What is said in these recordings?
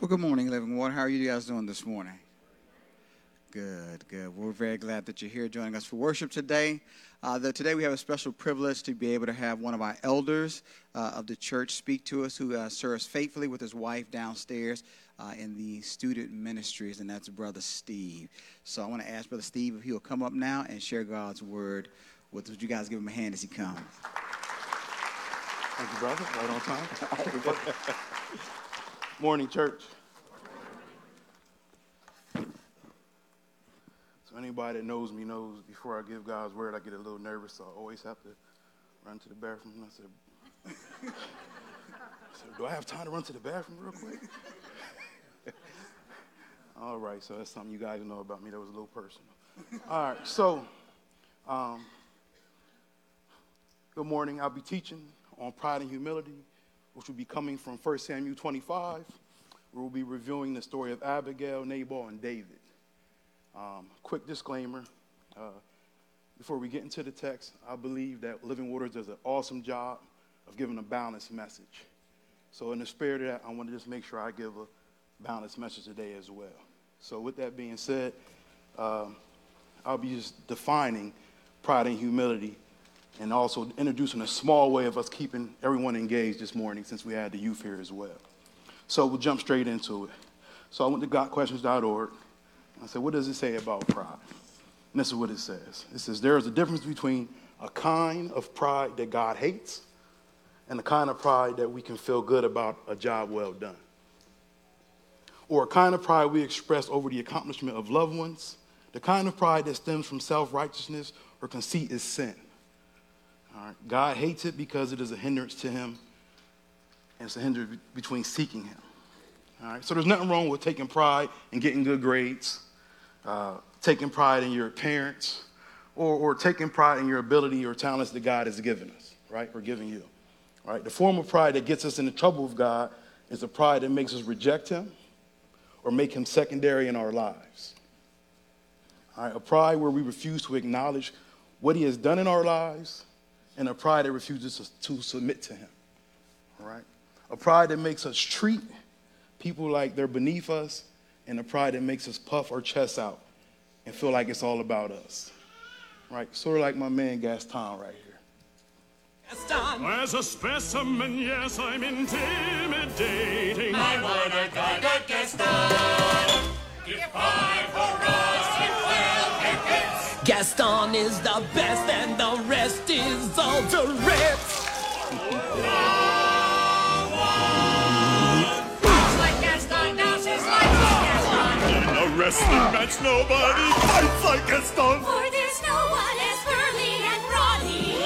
Well, good morning, Living Water. How are you guys doing this morning? Good, good. We're very glad that you're here joining us for worship today. Uh, the, today we have a special privilege to be able to have one of our elders uh, of the church speak to us who uh, serves faithfully with his wife downstairs uh, in the student ministries, and that's Brother Steve. So I want to ask Brother Steve if he'll come up now and share God's word with us. Would you guys give him a hand as he comes? Thank you, brother. Right on time. Morning, church. So anybody that knows me knows before I give God's word, I get a little nervous, so I always have to run to the bathroom. And I said, said do I have time to run to the bathroom real quick? All right, so that's something you guys know about me. That was a little personal. All right, so um, good morning. I'll be teaching on pride and humility which will be coming from 1 Samuel 25, where we'll be reviewing the story of Abigail, Nabal, and David. Um, quick disclaimer uh, before we get into the text, I believe that Living Waters does an awesome job of giving a balanced message. So, in the spirit of that, I want to just make sure I give a balanced message today as well. So, with that being said, um, I'll be just defining pride and humility and also introducing a small way of us keeping everyone engaged this morning since we had the youth here as well. So we'll jump straight into it. So I went to gotquestions.org. I said, what does it say about pride? And this is what it says. It says, there is a difference between a kind of pride that God hates and the kind of pride that we can feel good about a job well done. Or a kind of pride we express over the accomplishment of loved ones. The kind of pride that stems from self righteousness or conceit is sin. God hates it because it is a hindrance to him, and it's a hindrance between seeking him. All right. So there's nothing wrong with taking pride in getting good grades, uh, taking pride in your appearance, or, or taking pride in your ability or talents that God has given us, right, or given you. Right. The form of pride that gets us into trouble with God is the pride that makes us reject him or make him secondary in our lives. All right. A pride where we refuse to acknowledge what he has done in our lives and a pride that refuses to submit to him. All right? A pride that makes us treat people like they're beneath us, and a pride that makes us puff our chests out and feel like it's all about us. Right? Sort of like my man Gaston right here. Gaston. As a specimen, yes, I'm intimidating. I wanna guard Gaston. Give five Gaston is the best and the rest is all the rest. He moves like Gaston, dances like Gaston. In a wrestling match, nobody fights like Gaston. For there's no one as burly and brawny.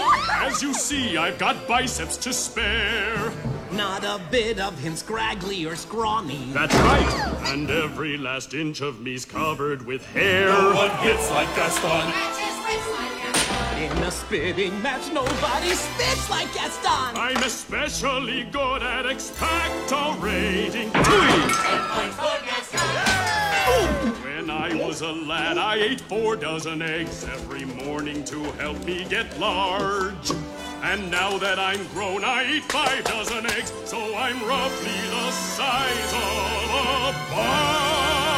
As you see, I've got biceps to spare. Not a bit of him scraggly or scrawny. That's right. And every last inch of me's covered with hair. No one hits like Gaston. In a spitting match, nobody spits like Gaston. I'm especially good at expectorating. When I was a lad, I ate four dozen eggs every morning to help me get large. And now that I'm grown, I eat five dozen eggs, so I'm roughly the size of a barge.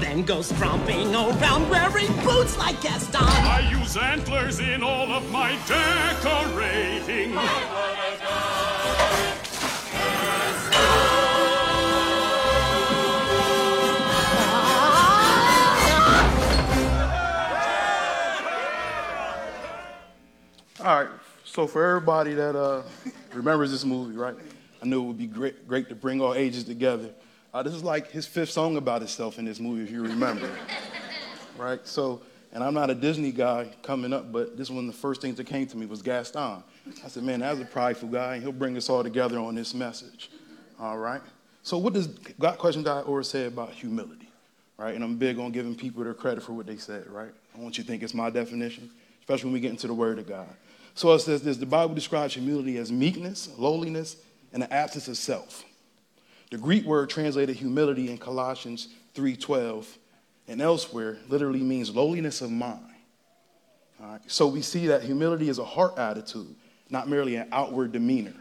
Then goes tromping around wearing boots like Gaston. I use antlers in all of my decorating. Oh All right. So for everybody that uh, remembers this movie, right? I knew it would be great, great to bring all ages together. Uh, this is like his fifth song about himself in this movie, if you remember. right? So, and I'm not a Disney guy coming up, but this one of the first things that came to me was Gaston. I said, man, that's a prideful guy, and he'll bring us all together on this message. All right? So, what does GotQuestions.org say about humility? Right? And I'm big on giving people their credit for what they said, right? I want you to think it's my definition, especially when we get into the Word of God. So it says this the Bible describes humility as meekness, lowliness, and the absence of self. The Greek word translated humility in Colossians 3:12 and elsewhere literally means lowliness of mind. So we see that humility is a heart attitude, not merely an outward demeanor.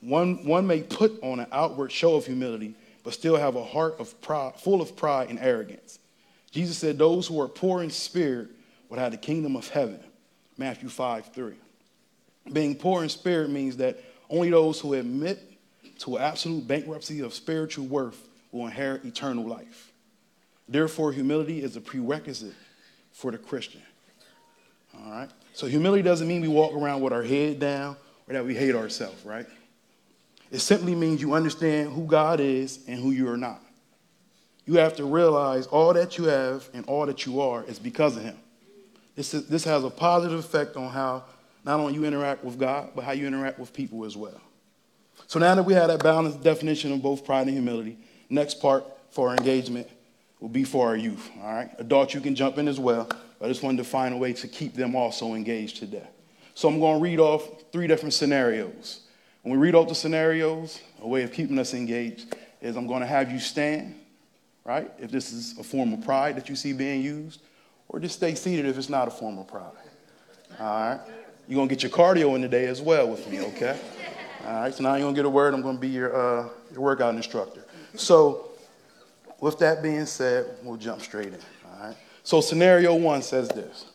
One, one may put on an outward show of humility, but still have a heart of pride, full of pride and arrogance. Jesus said, Those who are poor in spirit would have the kingdom of heaven. Matthew 5 3. Being poor in spirit means that only those who admit to absolute bankruptcy of spiritual worth will inherit eternal life. Therefore, humility is a prerequisite for the Christian. All right? So, humility doesn't mean we walk around with our head down or that we hate ourselves, right? It simply means you understand who God is and who you are not. You have to realize all that you have and all that you are is because of Him. This, is, this has a positive effect on how not only you interact with God, but how you interact with people as well. So now that we have that balanced definition of both pride and humility, next part for our engagement will be for our youth. All right, adults, you can jump in as well. I just wanted to find a way to keep them also engaged today. So I'm going to read off three different scenarios. When we read off the scenarios, a way of keeping us engaged is I'm going to have you stand, right? If this is a form of pride that you see being used, or just stay seated if it's not a form of pride. All right? You're going to get your cardio in today as well with me, okay? All right, so now you're going to get a word. I'm going to be your, uh, your workout instructor. So, with that being said, we'll jump straight in. All right. So, scenario one says this: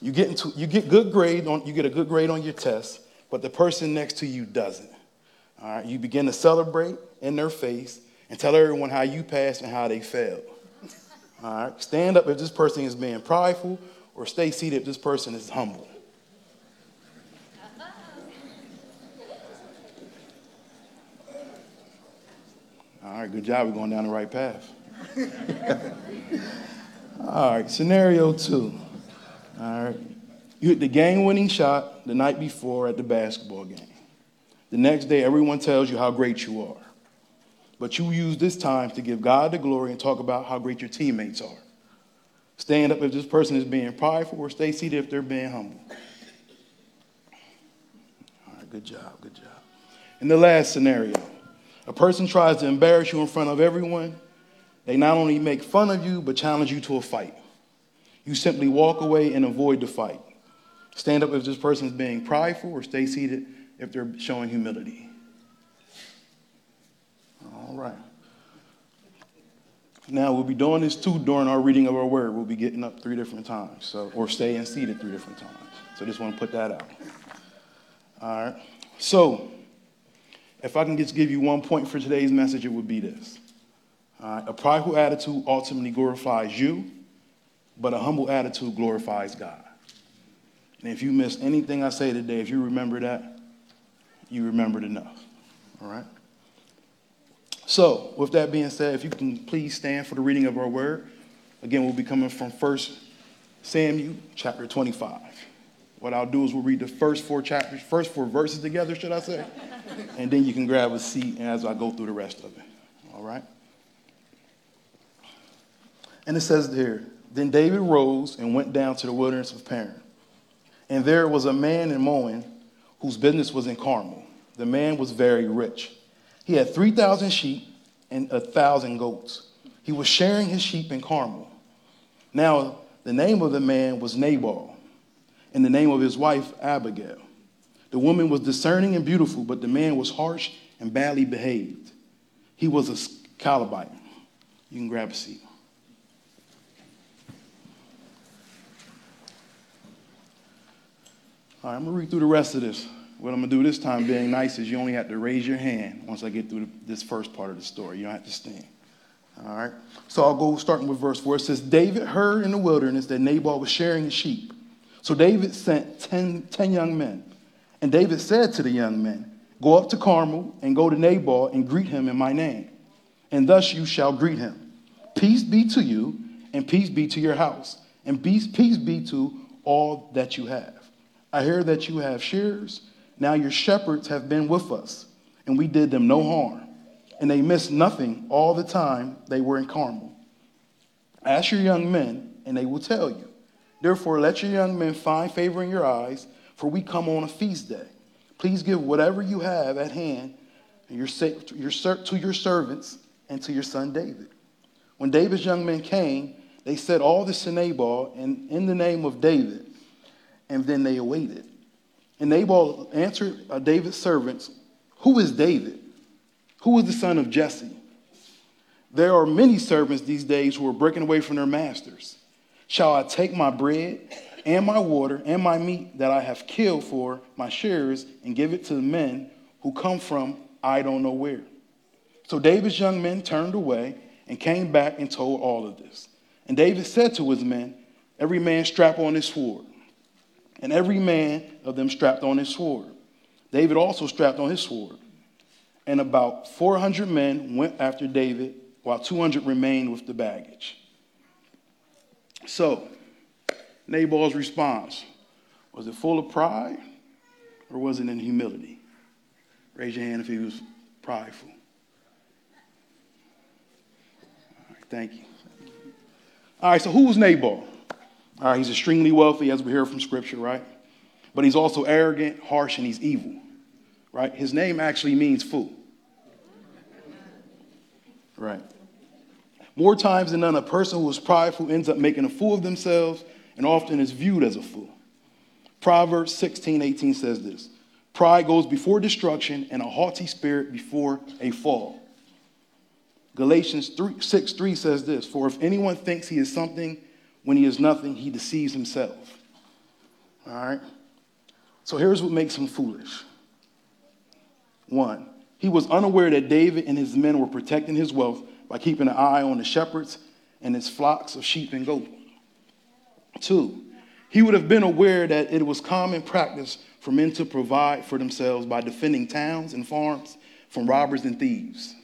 you get into, you get good grade on, you get a good grade on your test, but the person next to you doesn't. All right. You begin to celebrate in their face and tell everyone how you passed and how they failed. All right. Stand up if this person is being prideful, or stay seated if this person is humble. All right, good job. We're going down the right path. All right, scenario two. All right, you hit the game winning shot the night before at the basketball game. The next day, everyone tells you how great you are. But you use this time to give God the glory and talk about how great your teammates are. Stand up if this person is being prideful, or stay seated if they're being humble. All right, good job, good job. In the last scenario, a person tries to embarrass you in front of everyone, they not only make fun of you, but challenge you to a fight. You simply walk away and avoid the fight. Stand up if this person is being prideful, or stay seated if they're showing humility. All right. Now we'll be doing this too during our reading of our word. We'll be getting up three different times, so or staying seated three different times. So just want to put that out. All right. So if I can just give you one point for today's message, it would be this. a prideful attitude ultimately glorifies you, but a humble attitude glorifies God. And if you miss anything I say today, if you remember that, you remembered enough. All right? So, with that being said, if you can please stand for the reading of our word. Again, we'll be coming from 1 Samuel chapter 25. What I'll do is we'll read the first four chapters, first four verses together, should I say? and then you can grab a seat as I go through the rest of it. All right? And it says here Then David rose and went down to the wilderness of Paran. And there was a man in Maon whose business was in Carmel. The man was very rich. He had 3,000 sheep and a 1,000 goats. He was sharing his sheep in Carmel. Now, the name of the man was Nabal, and the name of his wife, Abigail. The woman was discerning and beautiful, but the man was harsh and badly behaved. He was a Calebite. You can grab a seat. All right, I'm going to read through the rest of this. What I'm going to do this time, being nice, is you only have to raise your hand once I get through this first part of the story. You don't have to stand. All right? So I'll go starting with verse 4. It says, David heard in the wilderness that Nabal was sharing his sheep. So David sent ten, ten young men and David said to the young men, Go up to Carmel and go to Nabal and greet him in my name. And thus you shall greet him. Peace be to you, and peace be to your house, and peace, peace be to all that you have. I hear that you have shears. Now your shepherds have been with us, and we did them no harm. And they missed nothing all the time they were in Carmel. Ask your young men, and they will tell you. Therefore, let your young men find favor in your eyes for we come on a feast day. Please give whatever you have at hand to your servants and to your son David. When David's young men came, they said all this to Nabal and in the name of David, and then they awaited. And Nabal answered uh, David's servants, Who is David? Who is the son of Jesse? There are many servants these days who are breaking away from their masters. Shall I take my bread and my water and my meat that I have killed for my shearers and give it to the men who come from I don't know where? So David's young men turned away and came back and told all of this. And David said to his men, Every man strap on his sword. And every man of them strapped on his sword. David also strapped on his sword. And about 400 men went after David, while 200 remained with the baggage. So, Nabal's response was it full of pride or was it in humility? Raise your hand if he was prideful. All right, thank you. All right, so who was Nabal? All right, he's extremely wealthy, as we hear from Scripture, right? But he's also arrogant, harsh, and he's evil, right? His name actually means fool. Right. More times than none, a person who is prideful ends up making a fool of themselves and often is viewed as a fool. Proverbs 16, 18 says this Pride goes before destruction, and a haughty spirit before a fall. Galatians 3, 6 3 says this For if anyone thinks he is something when he is nothing, he deceives himself. All right? So here's what makes him foolish. One, he was unaware that David and his men were protecting his wealth by keeping an eye on the shepherds and his flocks of sheep and goats. Two, he would have been aware that it was common practice for men to provide for themselves by defending towns and farms from robbers and thieves,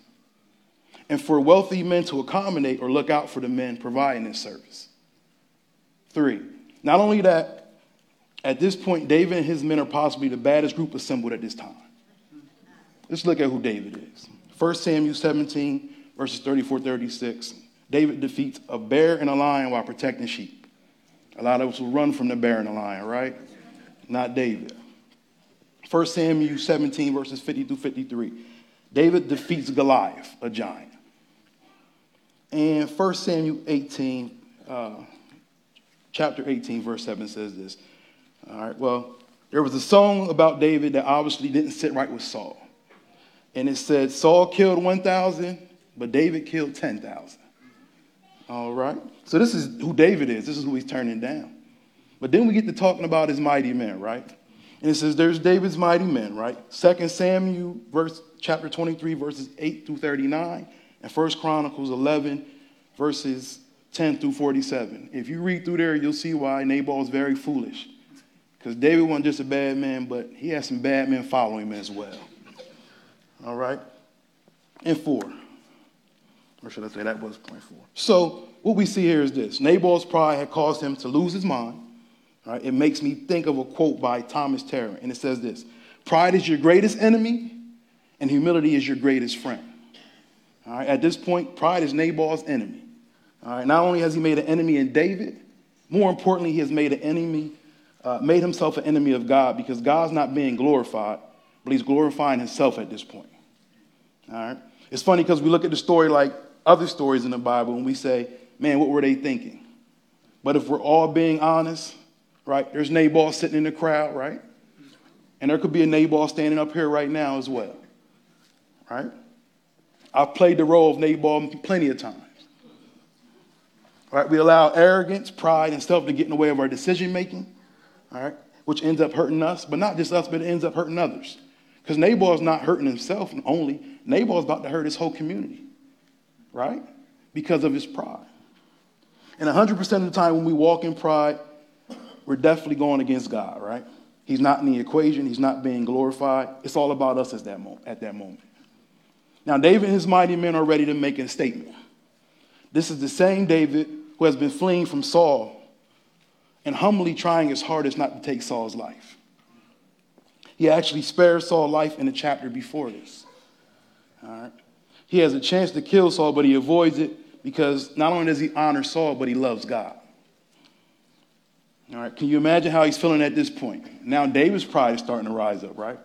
and for wealthy men to accommodate or look out for the men providing this service. Three, not only that, at this point, David and his men are possibly the baddest group assembled at this time. Let's look at who David is. 1 Samuel 17, verses 34 36. David defeats a bear and a lion while protecting sheep. A lot of us will run from the bear and the lion, right? Not David. 1 Samuel 17, verses 50 through 53. David defeats Goliath, a giant. And 1 Samuel 18, uh, chapter 18, verse 7 says this. All right, well, there was a song about David that obviously didn't sit right with Saul. And it said, Saul killed 1,000, but David killed 10,000. All right? So this is who David is. This is who he's turning down. But then we get to talking about his mighty men, right? And it says there's David's mighty men, right? Second Samuel, verse chapter 23, verses 8 through 39, and First Chronicles 11, verses 10 through 47. If you read through there, you'll see why Nabal is very foolish. Because David wasn't just a bad man, but he had some bad men following him as well. All right? And four. Or should I say that was point four? So what we see here is this Nabal's pride had caused him to lose his mind. Right? It makes me think of a quote by Thomas Tarrant, and it says this Pride is your greatest enemy, and humility is your greatest friend. All right? At this point, pride is Nabal's enemy. All right? Not only has he made an enemy in David, more importantly, he has made an enemy, uh, made himself an enemy of God because God's not being glorified, but he's glorifying himself at this point. All right? It's funny because we look at the story like other stories in the Bible and we say, man, what were they thinking? But if we're all being honest, right, there's Nabal sitting in the crowd, right? And there could be a Nabal standing up here right now as well, right? I've played the role of Nabal plenty of times. Right? We allow arrogance, pride, and stuff to get in the way of our decision making, all right, which ends up hurting us, but not just us, but it ends up hurting others. Because Nabal is not hurting himself only, Nabal is about to hurt his whole community right? Because of his pride. And 100% of the time when we walk in pride, we're definitely going against God, right? He's not in the equation, he's not being glorified. It's all about us at that moment. At that moment. Now, David and his mighty men are ready to make a statement. This is the same David who has been fleeing from Saul and humbly trying his hardest not to take Saul's life. He actually spared Saul's life in the chapter before this. All right. He has a chance to kill Saul, but he avoids it because not only does he honor Saul, but he loves God. All right, can you imagine how he's feeling at this point? Now David's pride is starting to rise up, right?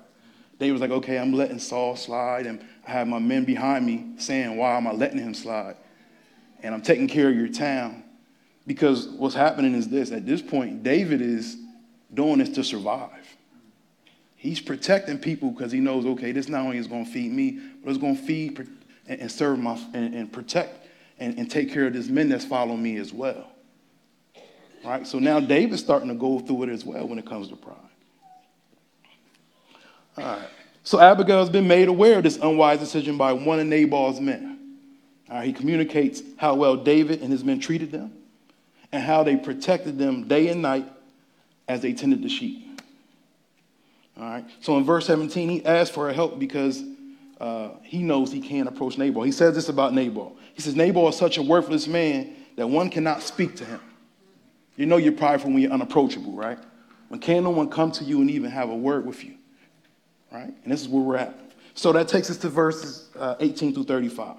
David's like, okay, I'm letting Saul slide, and I have my men behind me saying, why am I letting him slide? And I'm taking care of your town. Because what's happening is this at this point, David is doing this to survive. He's protecting people because he knows, okay, this not only is going to feed me, but it's going to feed and, serve my and, and protect and, and, take care of this men that's following me as well. Right? So now David's starting to go through it as well when it comes to pride. All right. So Abigail has been made aware of this unwise decision by one of Nabal's men. All right, he communicates how well David and his men treated them and how they protected them day and night as they tended the sheep. All right. So in verse 17, he asks for help because uh, he knows he can't approach Nabal. He says this about Nabal. He says, Nabal is such a worthless man that one cannot speak to him. You know you're prideful when you're unapproachable, right? When can no one come to you and even have a word with you? right? And this is where we're at. So that takes us to verses uh, 18 through 35.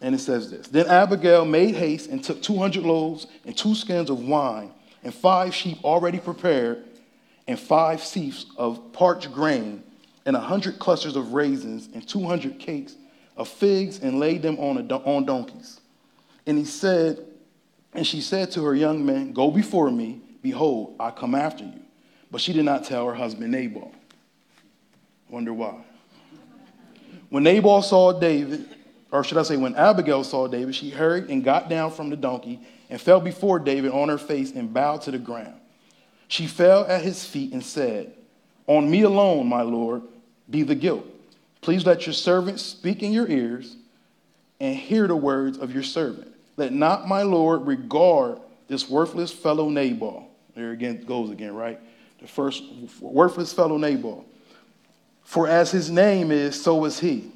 And it says this Then Abigail made haste and took 200 loaves and two skins of wine and five sheep already prepared and five seahs of parched grain and a hundred clusters of raisins and 200 cakes of figs and laid them on, a, on donkeys. And he said, and she said to her young men, Go before me, behold, I come after you. But she did not tell her husband Nabal. Wonder why. When Nabal saw David, or should I say, when Abigail saw David, she hurried and got down from the donkey and fell before David on her face and bowed to the ground. She fell at his feet and said, On me alone, my Lord, be the guilt. Please let your servant speak in your ears and hear the words of your servant. Let not my Lord regard this worthless fellow Nabal. There again goes again, right? The first worthless fellow Nabal. For as his name is, so is he.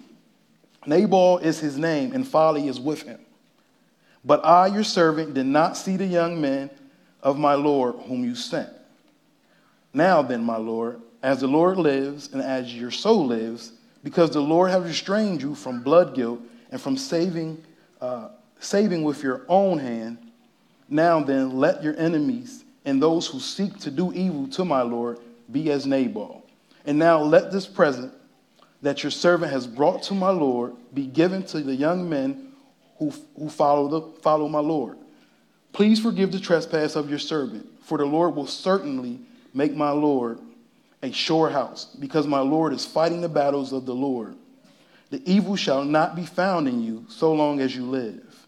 Nabal is his name, and folly is with him. But I, your servant, did not see the young men of my Lord whom you sent. Now then, my Lord, as the Lord lives, and as your soul lives, because the Lord has restrained you from blood guilt and from saving, uh, saving with your own hand, now then, let your enemies and those who seek to do evil to my Lord be as Nabal and now let this present that your servant has brought to my Lord be given to the young men who, who follow, the, follow my Lord. Please forgive the trespass of your servant, for the Lord will certainly make my Lord a sure house, because my Lord is fighting the battles of the Lord. The evil shall not be found in you so long as you live.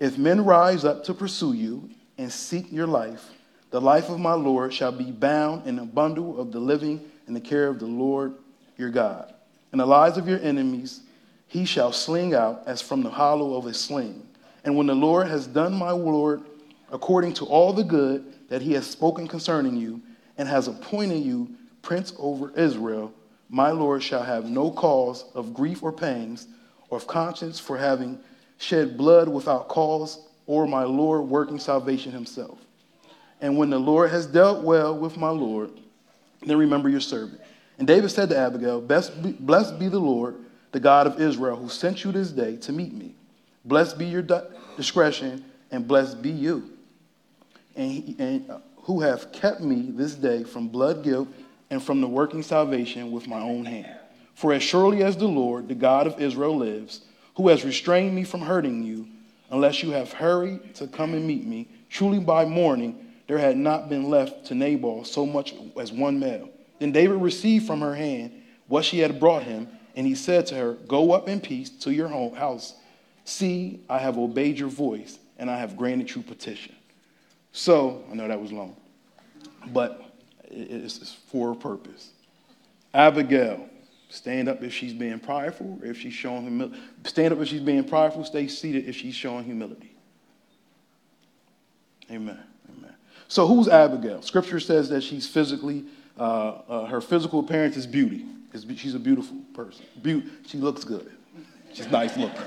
If men rise up to pursue you and seek your life, the life of my Lord shall be bound in a bundle of the living in the care of the Lord your God. And the lives of your enemies he shall sling out as from the hollow of a sling. And when the Lord has done my Lord according to all the good that he has spoken concerning you, and has appointed you prince over Israel, my Lord shall have no cause of grief or pangs, or of conscience for having shed blood without cause, or my Lord working salvation himself. And when the Lord has dealt well with my Lord, then remember your servant. And David said to Abigail, Blessed be the Lord, the God of Israel, who sent you this day to meet me. Blessed be your discretion, and blessed be you, and, he, and uh, who have kept me this day from blood guilt and from the working salvation with my own hand. For as surely as the Lord, the God of Israel, lives, who has restrained me from hurting you, unless you have hurried to come and meet me, truly by morning there had not been left to Nabal so much as one male. Then David received from her hand what she had brought him, and he said to her, Go up in peace to your home house. See, I have obeyed your voice, and I have granted you petition. So, I know that was long, but it's for a purpose. Abigail, stand up if she's being prideful, if she's showing humility. Stand up if she's being prideful, stay seated if she's showing humility. Amen, Amen. So, who's Abigail? Scripture says that she's physically, uh, uh, her physical appearance is beauty. she's a beautiful person. Be- she looks good. She's nice looking.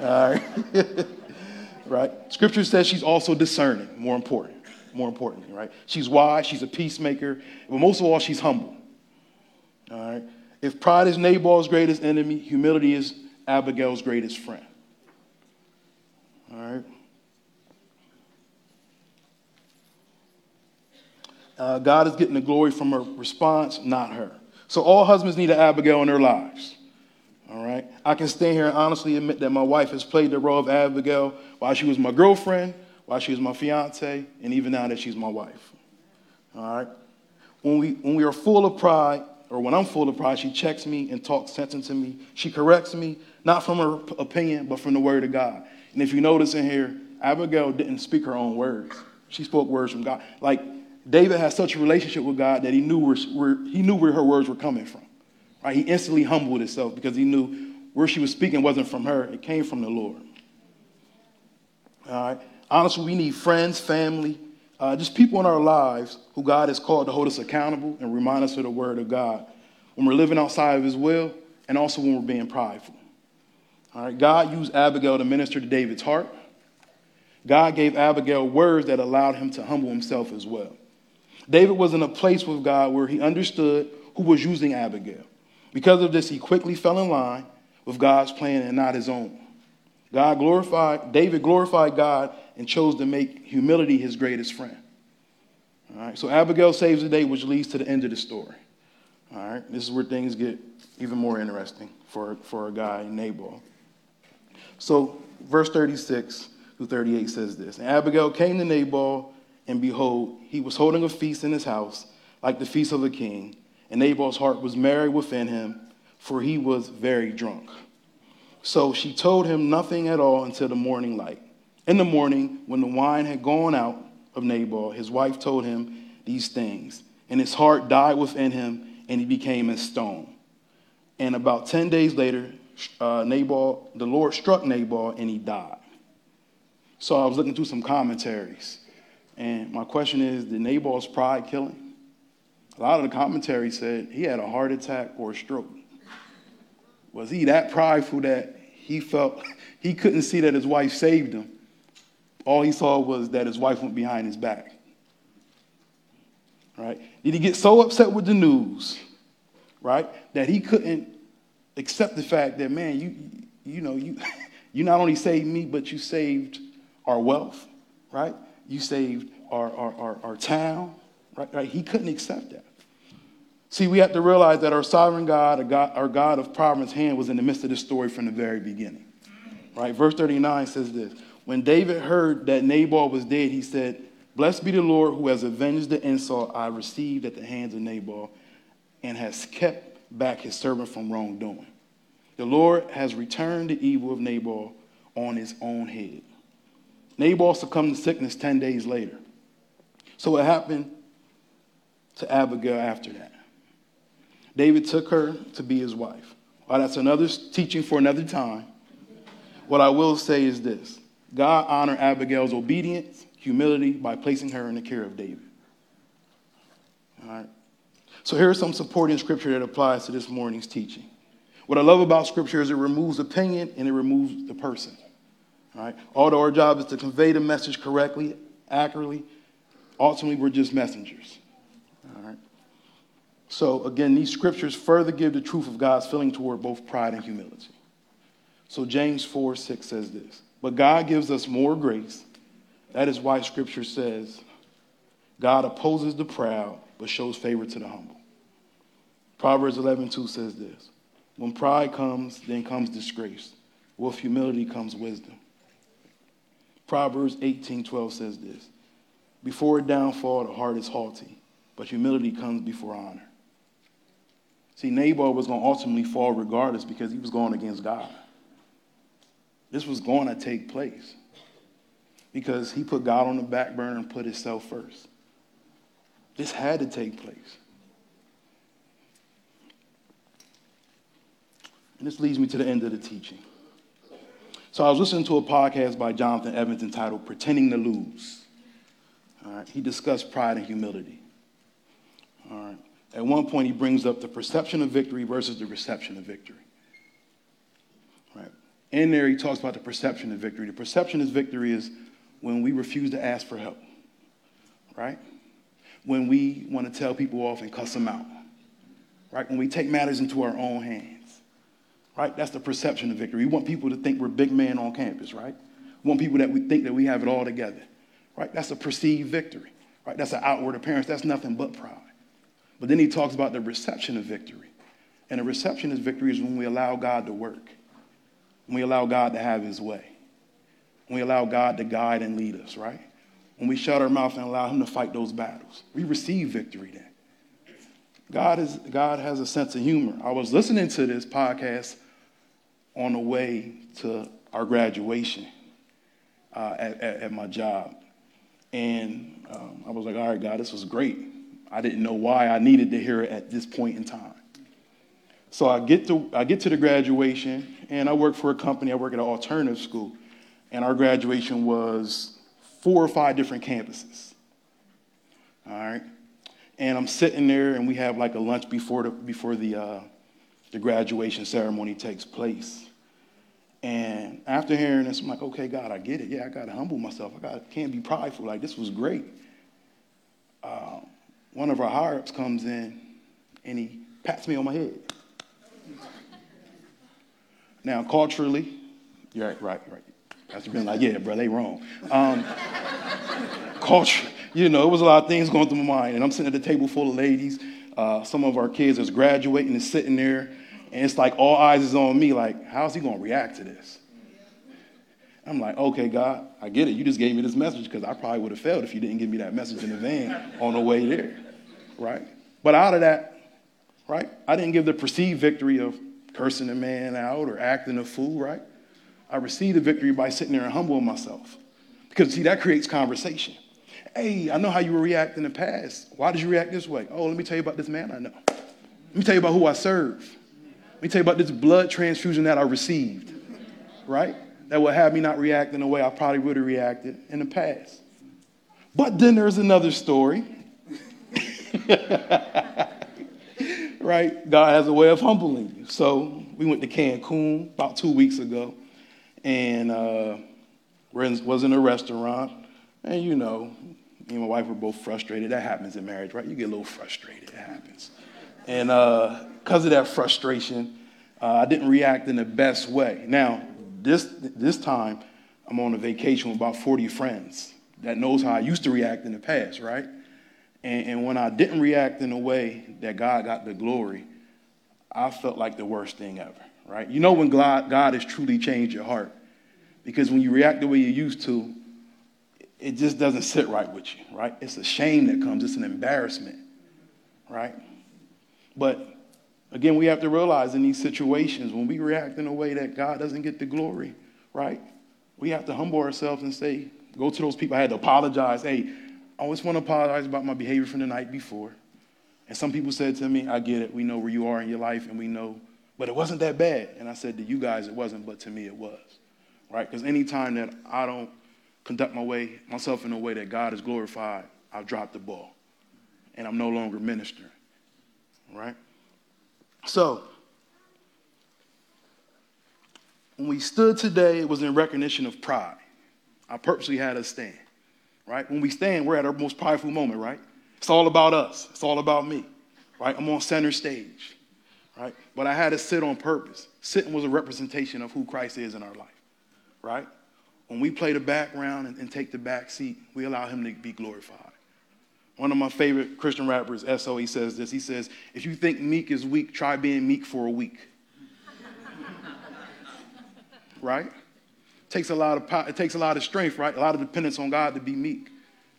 All right. right? Scripture says she's also discerning, more important. More importantly, right? She's wise, she's a peacemaker, but most of all, she's humble. All right? If pride is Nabal's greatest enemy, humility is Abigail's greatest friend. All right? Uh, God is getting the glory from her response, not her. So all husbands need an Abigail in their lives. All right? I can stand here and honestly admit that my wife has played the role of Abigail while she was my girlfriend, while she was my fiance, and even now that she's my wife. All right? when we, when we are full of pride, or when I'm full of pride, she checks me and talks sense into me. She corrects me, not from her opinion, but from the word of God. And if you notice in here, Abigail didn't speak her own words. She spoke words from God. Like David had such a relationship with God that he knew where, where, he knew where her words were coming from. Right? He instantly humbled himself because he knew where she was speaking wasn't from her, it came from the Lord. All right. Honestly, we need friends, family, uh, just people in our lives who God has called to hold us accountable and remind us of the word of God when we're living outside of his will and also when we're being prideful. All right. God used Abigail to minister to David's heart. God gave Abigail words that allowed him to humble himself as well. David was in a place with God where he understood who was using Abigail. Because of this, he quickly fell in line with God's plan and not his own. God glorified, David glorified God and chose to make humility his greatest friend. All right, so Abigail saves the day, which leads to the end of the story. All right, this is where things get even more interesting for, for a guy, Nabal. So, verse 36 through 38 says this And Abigail came to Nabal, and behold, he was holding a feast in his house, like the feast of a king. And Nabal's heart was merry within him, for he was very drunk. So she told him nothing at all until the morning light. In the morning, when the wine had gone out of Nabal, his wife told him these things, and his heart died within him, and he became as stone. And about 10 days later, uh, Nabal, the Lord struck Nabal, and he died. So I was looking through some commentaries, and my question is Did Nabal's pride kill him? A lot of the commentary said he had a heart attack or a stroke. Was he that prideful that he felt he couldn't see that his wife saved him? All he saw was that his wife went behind his back. Right? Did he get so upset with the news, right, that he couldn't accept the fact that, man, you, you know, you, you not only saved me, but you saved our wealth, right? You saved our, our, our, our town, right? right? He couldn't accept that. See, we have to realize that our sovereign God, our God of providence hand, was in the midst of this story from the very beginning. Right? Verse 39 says this When David heard that Nabal was dead, he said, Blessed be the Lord who has avenged the insult I received at the hands of Nabal and has kept back his servant from wrongdoing. The Lord has returned the evil of Nabal on his own head. Nabal succumbed to sickness 10 days later. So, what happened to Abigail after that? David took her to be his wife. Well, that's another teaching for another time. What I will say is this God honored Abigail's obedience, humility by placing her in the care of David. All right. So here's some supporting scripture that applies to this morning's teaching. What I love about scripture is it removes opinion and it removes the person. All right. Although our job is to convey the message correctly, accurately, ultimately we're just messengers. All right. So again, these scriptures further give the truth of God's feeling toward both pride and humility. So James 4 6 says this But God gives us more grace. That is why scripture says, God opposes the proud, but shows favor to the humble. Proverbs 11 2 says this When pride comes, then comes disgrace. With humility comes wisdom. Proverbs 18 12 says this Before a downfall, the heart is haughty, but humility comes before honor. See, Nabal was going to ultimately fall regardless because he was going against God. This was going to take place because he put God on the back burner and put himself first. This had to take place. And this leads me to the end of the teaching. So I was listening to a podcast by Jonathan Evans entitled Pretending to Lose. All right, he discussed pride and humility. All right. At one point, he brings up the perception of victory versus the reception of victory in there, he talks about the perception of victory. The perception of victory is when we refuse to ask for help, right? When we want to tell people off and cuss them out, right? When we take matters into our own hands, right? That's the perception of victory. We want people to think we're big men on campus, right? We want people that we think that we have it all together, right? That's a perceived victory, right? That's an outward appearance. That's nothing but pride. But then he talks about the reception of victory. And the reception of victory is when we allow God to work when we allow God to have his way. When we allow God to guide and lead us, right? When we shut our mouth and allow him to fight those battles. We receive victory then. God, is, God has a sense of humor. I was listening to this podcast on the way to our graduation uh, at, at, at, my job. And um, I was like, all right, God, this was great. I didn't know why I needed to hear it at this point in time. So I get to, I get to the graduation, and I work for a company. I work at an alternative school. And our graduation was four or five different campuses. All right? And I'm sitting there, and we have like a lunch before the, before the, uh, the graduation ceremony takes place. And after hearing this, I'm like, okay, God, I get it. Yeah, I got to humble myself. I got can't be prideful. Like, this was great. Uh, one of our higher ups comes in, and he pats me on my head. Now, culturally, you're right, right, right. Pastor been like, yeah, bro, they wrong. Um, culture, you know, it was a lot of things going through my mind. And I'm sitting at a table full of ladies. Uh, some of our kids is graduating and sitting there. And it's like all eyes is on me, like, how's he to react to this? I'm like, okay, God, I get it. You just gave me this message because I probably would have failed if you didn't give me that message in the van on the way there, right? But out of that, right, I didn't give the perceived victory of cursing a man out or acting a fool, right? I received the victory by sitting there and humbling myself. Because, see, that creates conversation. Hey, I know how you were react in the past. Why did you react this way? Oh, let me tell you about this man I know. Let me tell you about who I serve. Let me tell you about this blood transfusion that I received, right? That would have me not react in the way I probably would have reacted in the past. But then there's another story. right? God has a way of humbling you. So we went to Cancun about two weeks ago, and uh, was in a restaurant, and you know, me and my wife were both frustrated. That happens in marriage, right? You get a little frustrated. It happens. And because uh, of that frustration, uh, I didn't react in the best way. Now, this, this time, I'm on a vacation with about 40 friends that knows how I used to react in the past, right? And, and when I didn't react in a way that God got the glory, I felt like the worst thing ever, right? You know when God, God has truly changed your heart. Because when you react the way you used to, it just doesn't sit right with you, right? It's a shame that comes, it's an embarrassment, right? But again, we have to realize in these situations, when we react in a way that God doesn't get the glory, right? We have to humble ourselves and say, go to those people. I had to apologize. Hey, I always want to apologize about my behavior from the night before. And some people said to me, I get it. We know where you are in your life and we know, but it wasn't that bad. And I said to you guys, it wasn't, but to me it was. Right? Because anytime that I don't conduct my way, myself in a way that God is glorified, I've dropped the ball. And I'm no longer ministering. Right? So, when we stood today, it was in recognition of pride. I purposely had us stand right? When we stand, we're at our most powerful moment, right? It's all about us. It's all about me, right? I'm on center stage, right? But I had to sit on purpose. Sitting was a representation of who Christ is in our life, right? When we play the background and, and take the back seat, we allow him to be glorified. One of my favorite Christian rappers, S.O., he says this. He says, if you think meek is weak, try being meek for a week. right? takes a lot of power, it takes a lot of strength, right? A lot of dependence on God to be meek,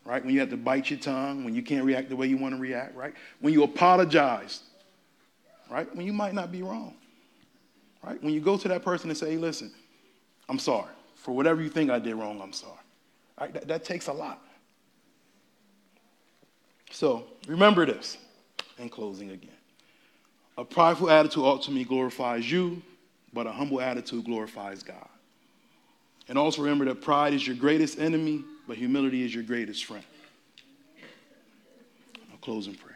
right? When you have to bite your tongue, when you can't react the way you want to react, right? When you apologize, right? When you might not be wrong, right? When you go to that person and say, hey, listen, I'm sorry. For whatever you think I did wrong, I'm sorry. Right? That, that takes a lot. So remember this in closing again. A prideful attitude ultimately glorifies you, but a humble attitude glorifies God. And also remember that pride is your greatest enemy, but humility is your greatest friend. I'll close in prayer.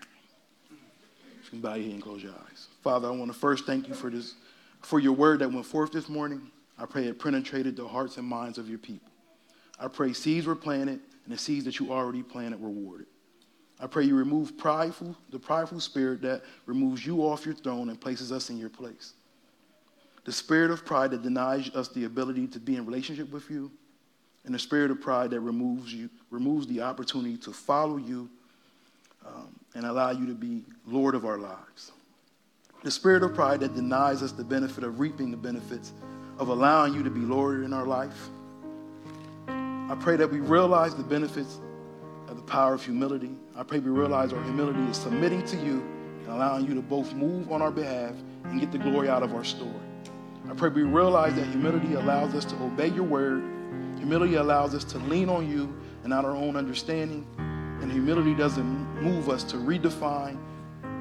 You can bow your head and close your eyes. Father, I want to first thank you for this, for your word that went forth this morning. I pray it penetrated the hearts and minds of your people. I pray seeds were planted and the seeds that you already planted were watered. I pray you remove prideful, the prideful spirit that removes you off your throne and places us in your place the spirit of pride that denies us the ability to be in relationship with you, and the spirit of pride that removes you, removes the opportunity to follow you um, and allow you to be Lord of our lives. The spirit of pride that denies us the benefit of reaping the benefits of allowing you to be Lord in our life. I pray that we realize the benefits of the power of humility. I pray we realize our humility is submitting to you and allowing you to both move on our behalf and get the glory out of our story. I pray we realize that humility allows us to obey your word. Humility allows us to lean on you and not our own understanding. And humility doesn't move us to redefine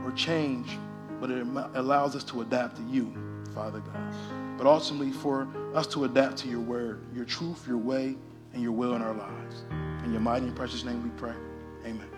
or change, but it allows us to adapt to you, Father God. But ultimately, for us to adapt to your word, your truth, your way, and your will in our lives. In your mighty and precious name we pray. Amen.